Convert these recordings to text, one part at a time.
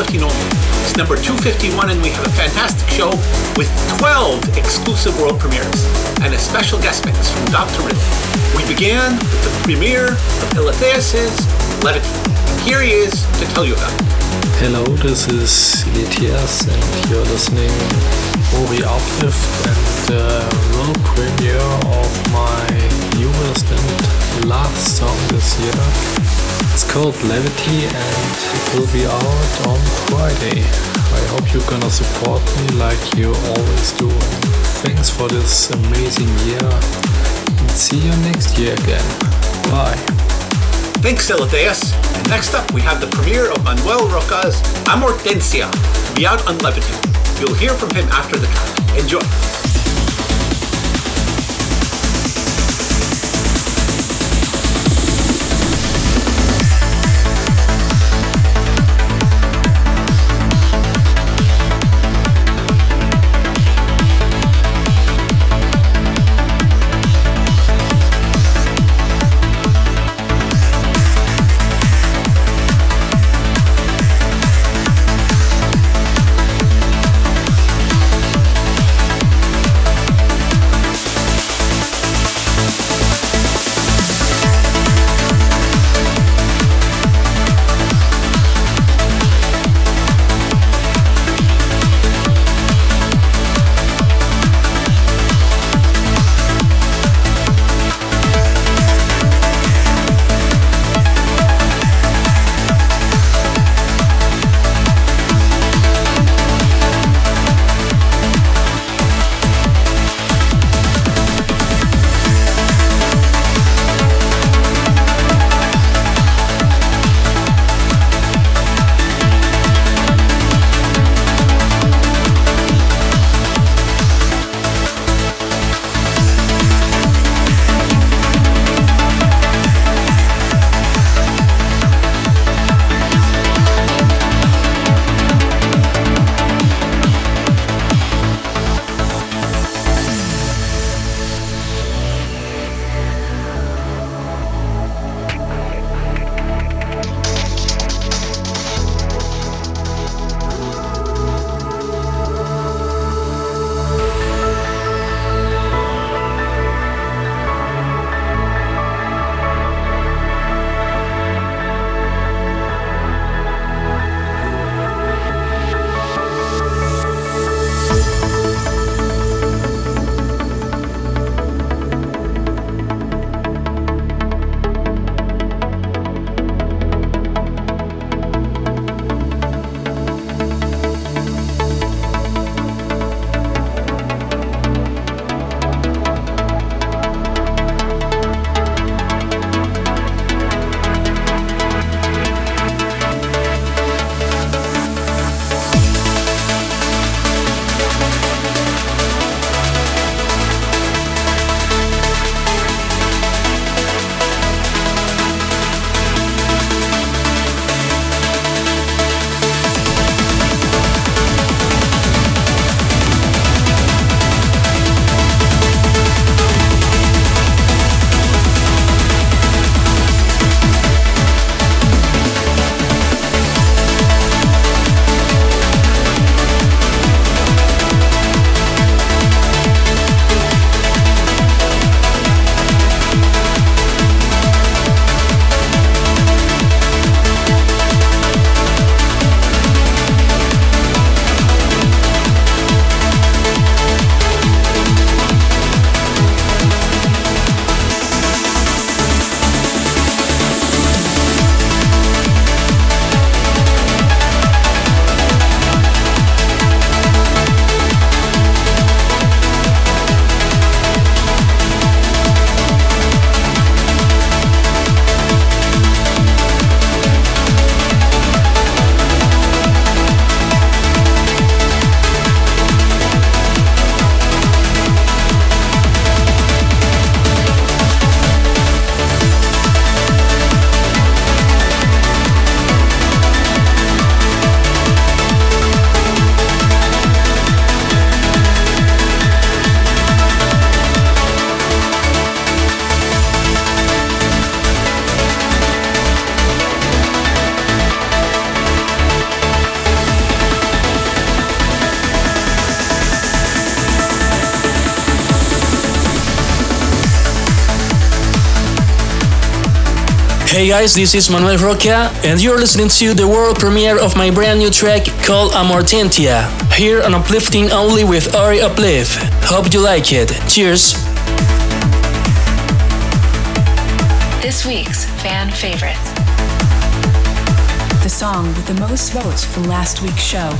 It's number 251 and we have a fantastic show with 12 exclusive world premieres and a special guest mix from Dr. Riddle. We began with the premiere of Eletheus' Levity. Here he is to tell you about it. Hello, this is Eletheus and you're listening Ori Uplift and uh, the world premiere of my newest and last song this year. It's called Levity and it will be out on Friday. I hope you're gonna support me like you always do. Thanks for this amazing year and see you next year again. Bye. Thanks, Eletheus. And next up, we have the premiere of Manuel Roca's Amortentia be out on Levity. You'll hear from him after the track. Enjoy. Hey guys, this is Manuel Roca, and you're listening to the world premiere of my brand new track called Amortentia. Here on Uplifting Only with Ori Uplift. Hope you like it. Cheers! This week's fan favorite. The song with the most votes from last week's show.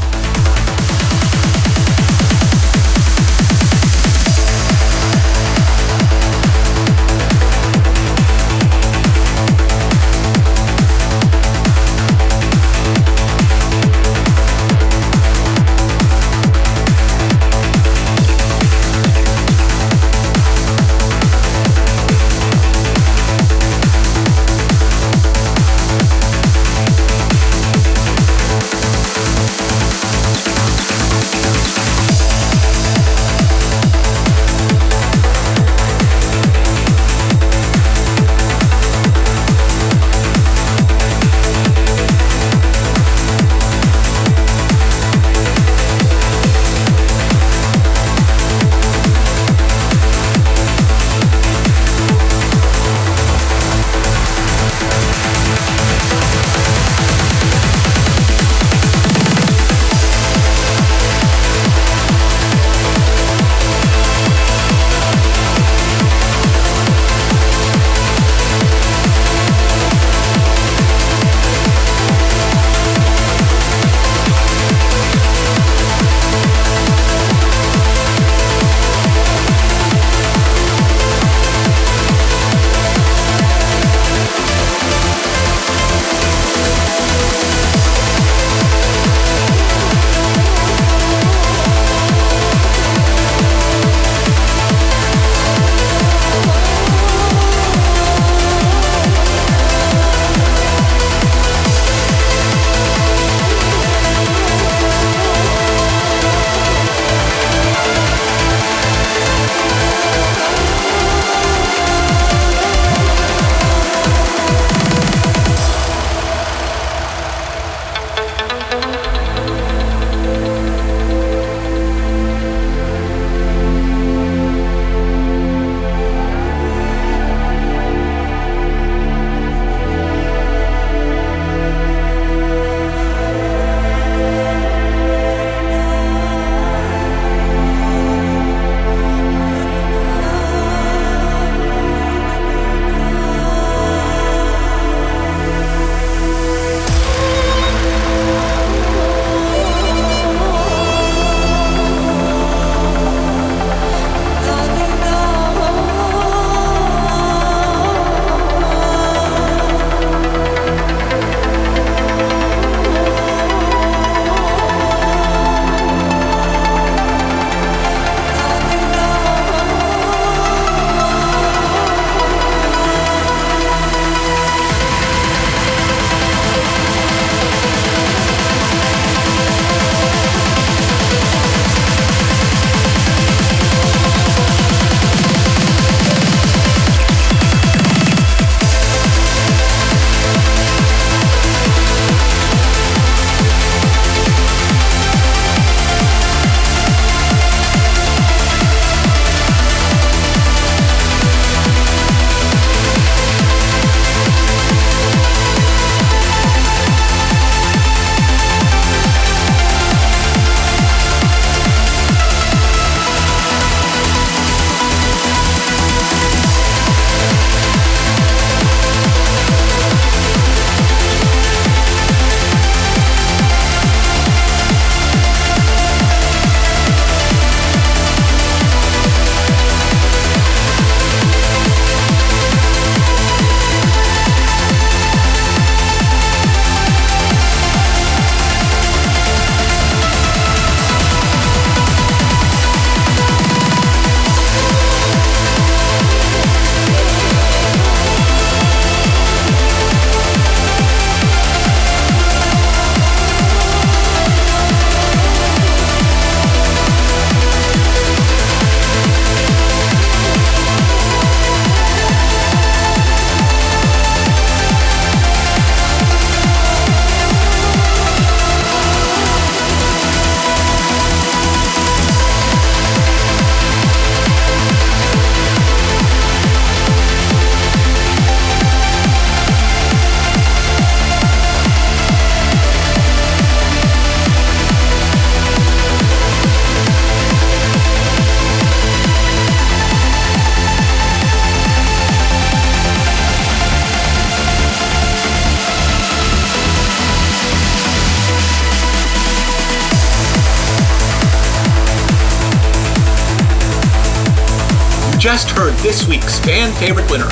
Just heard this week's fan favorite winner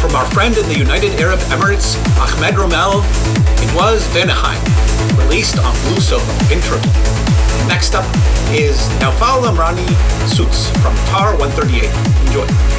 from our friend in the United Arab Emirates, Ahmed Romel. It was Venaheim, released on Blue Solo in Turkey. Next up is Naufal Amrani Suits from Tar 138. Enjoy.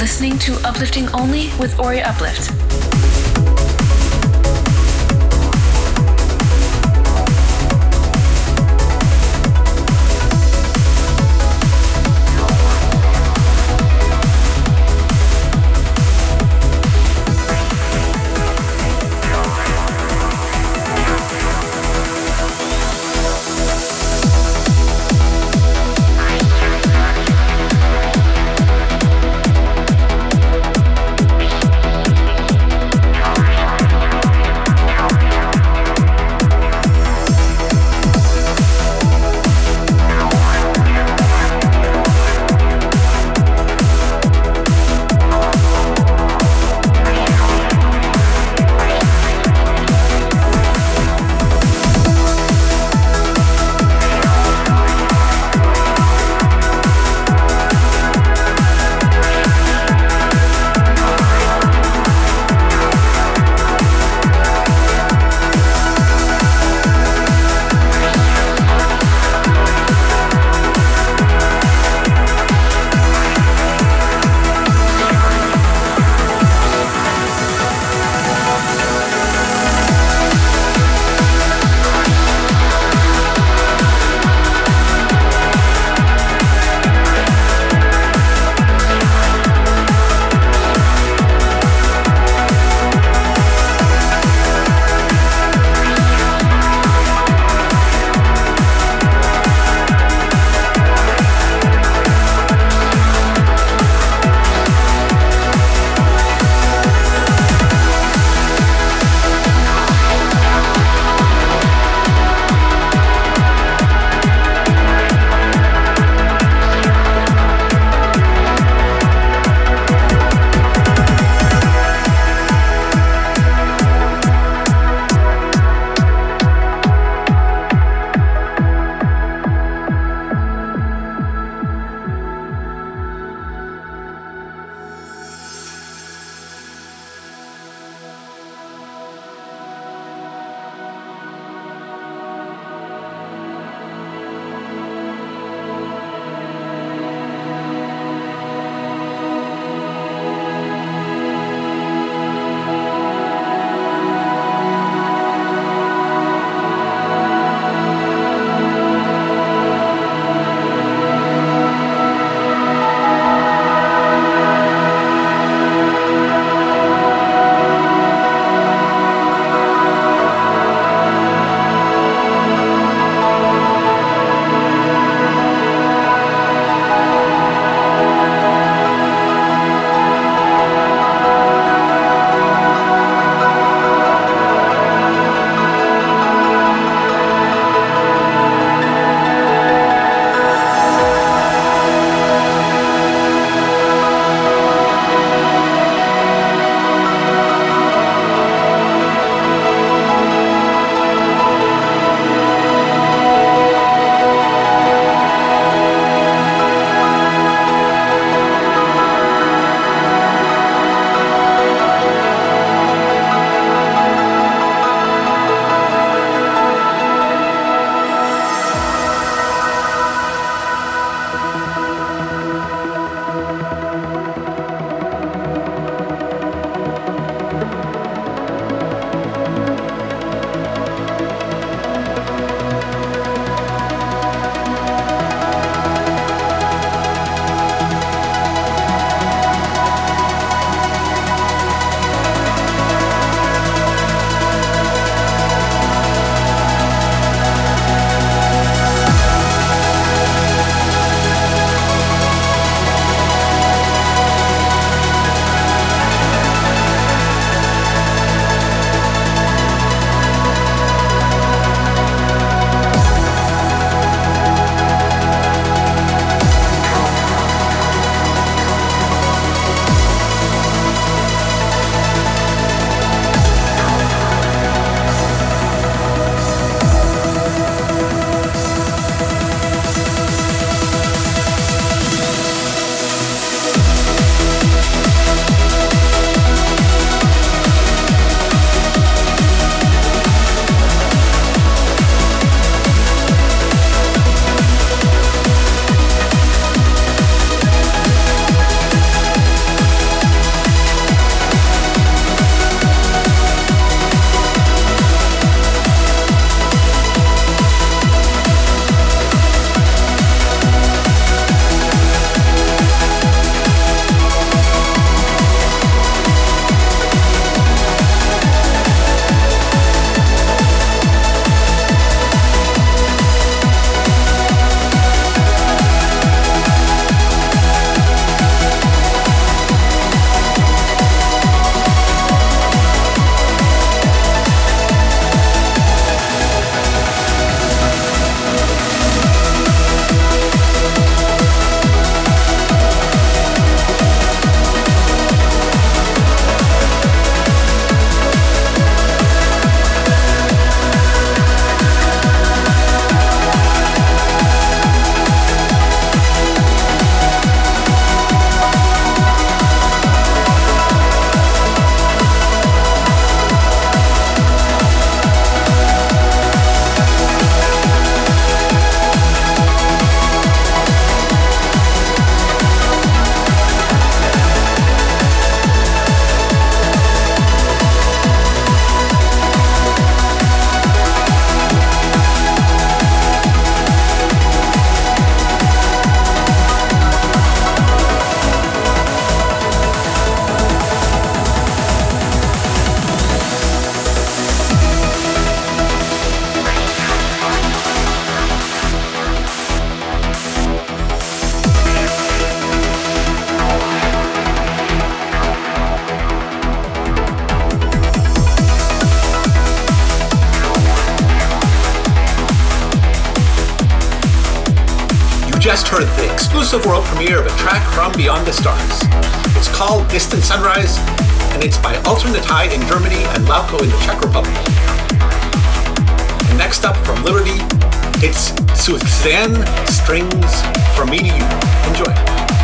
listening to Uplifting Only with Ori Uplift. Exclusive world premiere of a track from Beyond the Stars. It's called Distant Sunrise, and it's by Alternate Tide in Germany and Lauko in the Czech Republic. And next up from Liberty, it's Suzanne Strings from me to you. Enjoy.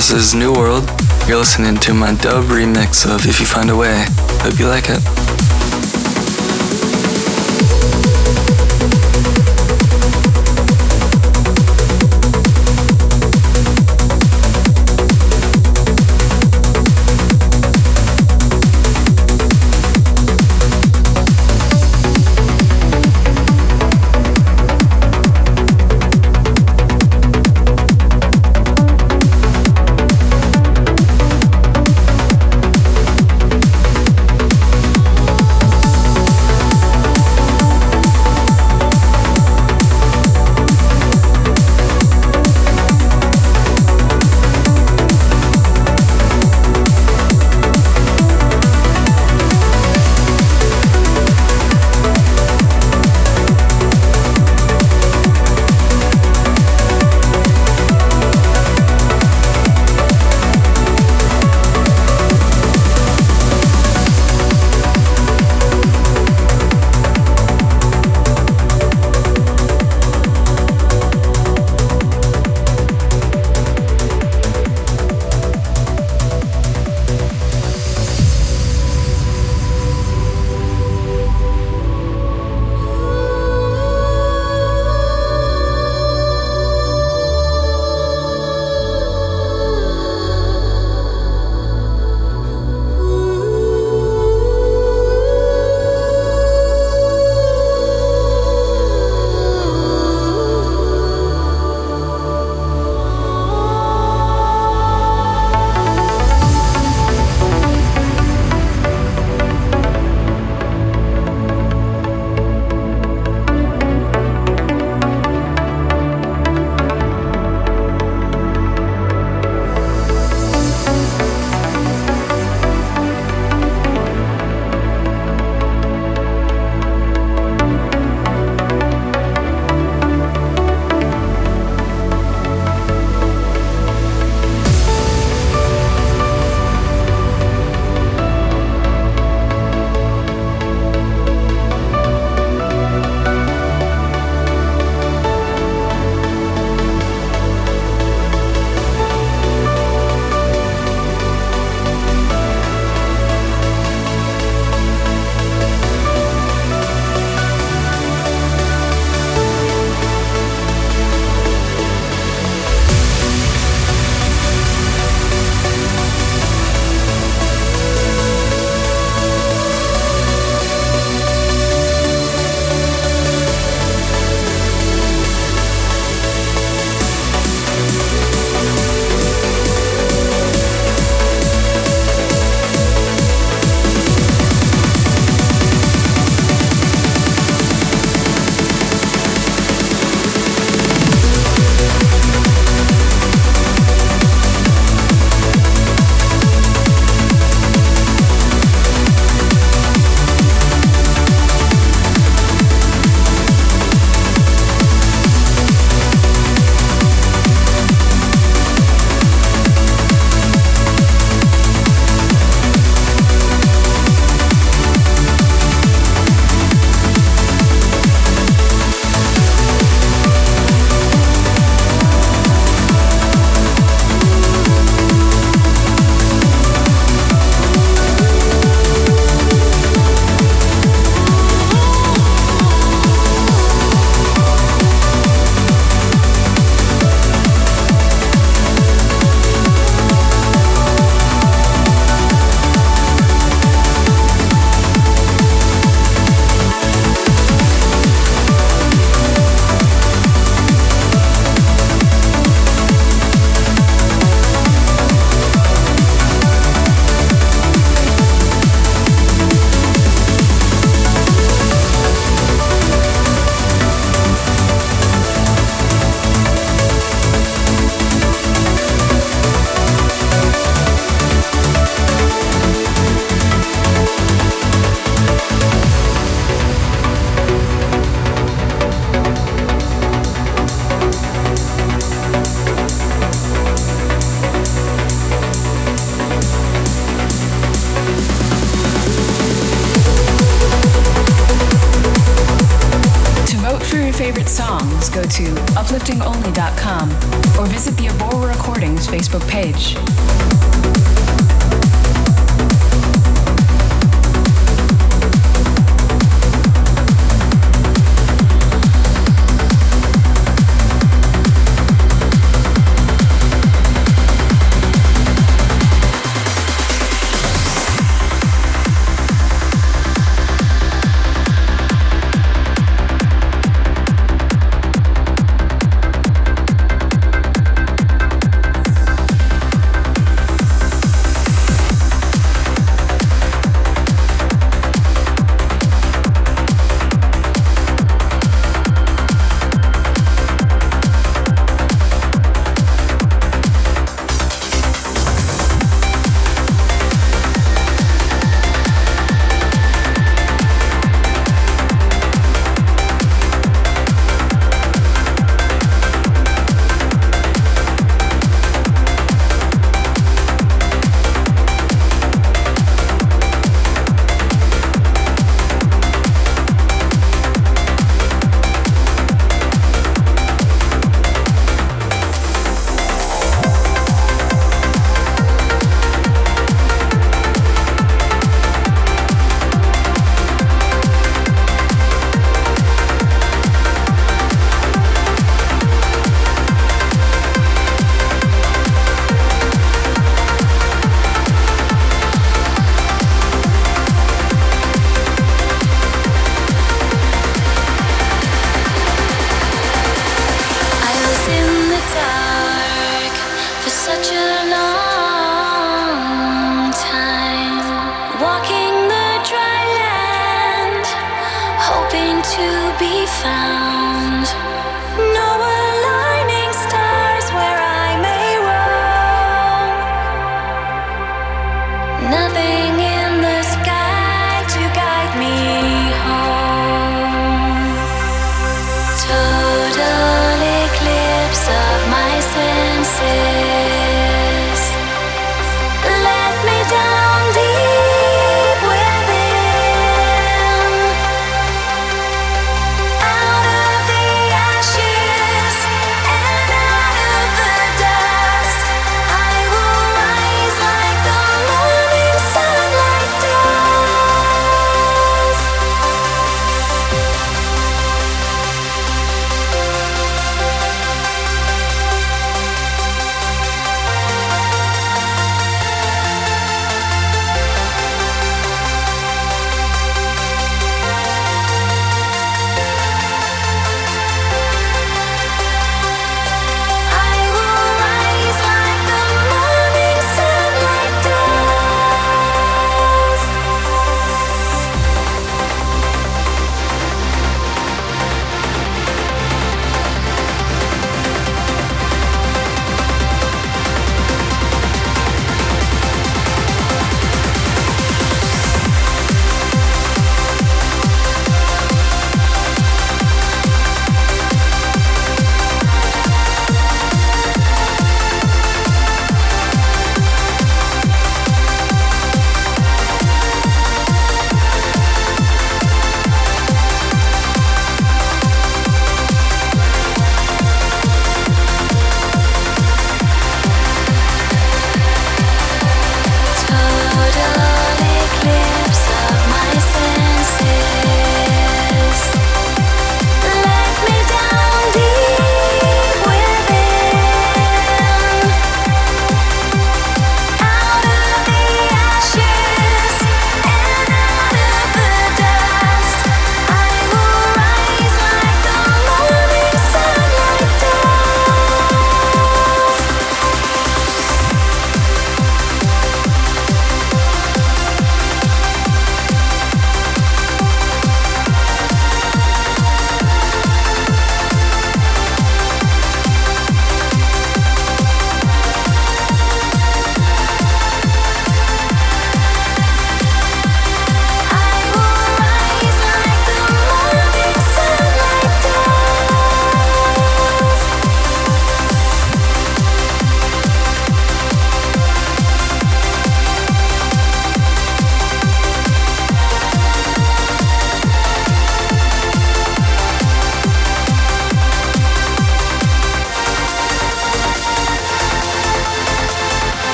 This is New World. You're listening to my dub remix of If You Find a Way. Hope you like it.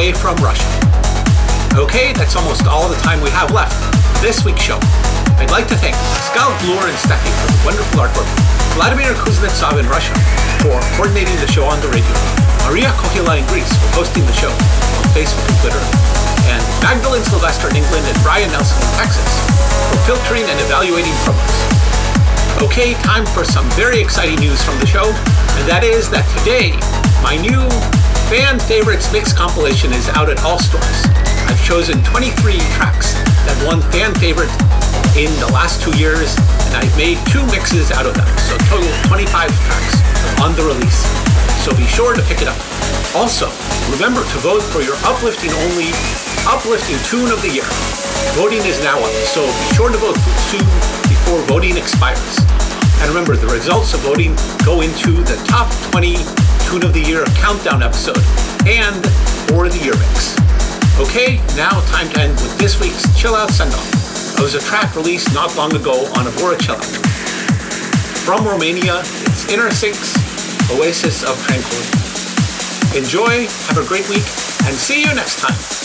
Mix all the way from Russia. Okay, that's almost all the time we have left this week's show. I'd like to thank Pascal Bloor and Steffi for the wonderful artwork, Vladimir Kuznetsov in Russia for coordinating the show on the radio, Maria Kohila in Greece for hosting the show on Facebook and Twitter, and Magdalene Sylvester in England and Brian Nelson in Texas for filtering and evaluating promos. Okay, time for some very exciting news from the show, and that is that today my new fan favorites mix compilation is out at all stores. I've chosen 23 tracks that won fan favorite in the last two years, and I've made two mixes out of them, so total 25 tracks on the release. So be sure to pick it up. Also, remember to vote for your uplifting only uplifting tune of the year. Voting is now up, so be sure to vote soon before voting expires. And remember, the results of voting go into the top 20 tune of the year countdown episode and for the year mix. Okay, now time to end with this week's Chill Out Send Off. It was a track released not long ago on Abora Chill Out. From Romania, it's Inner Sinks, Oasis of Tranquility. Enjoy, have a great week, and see you next time.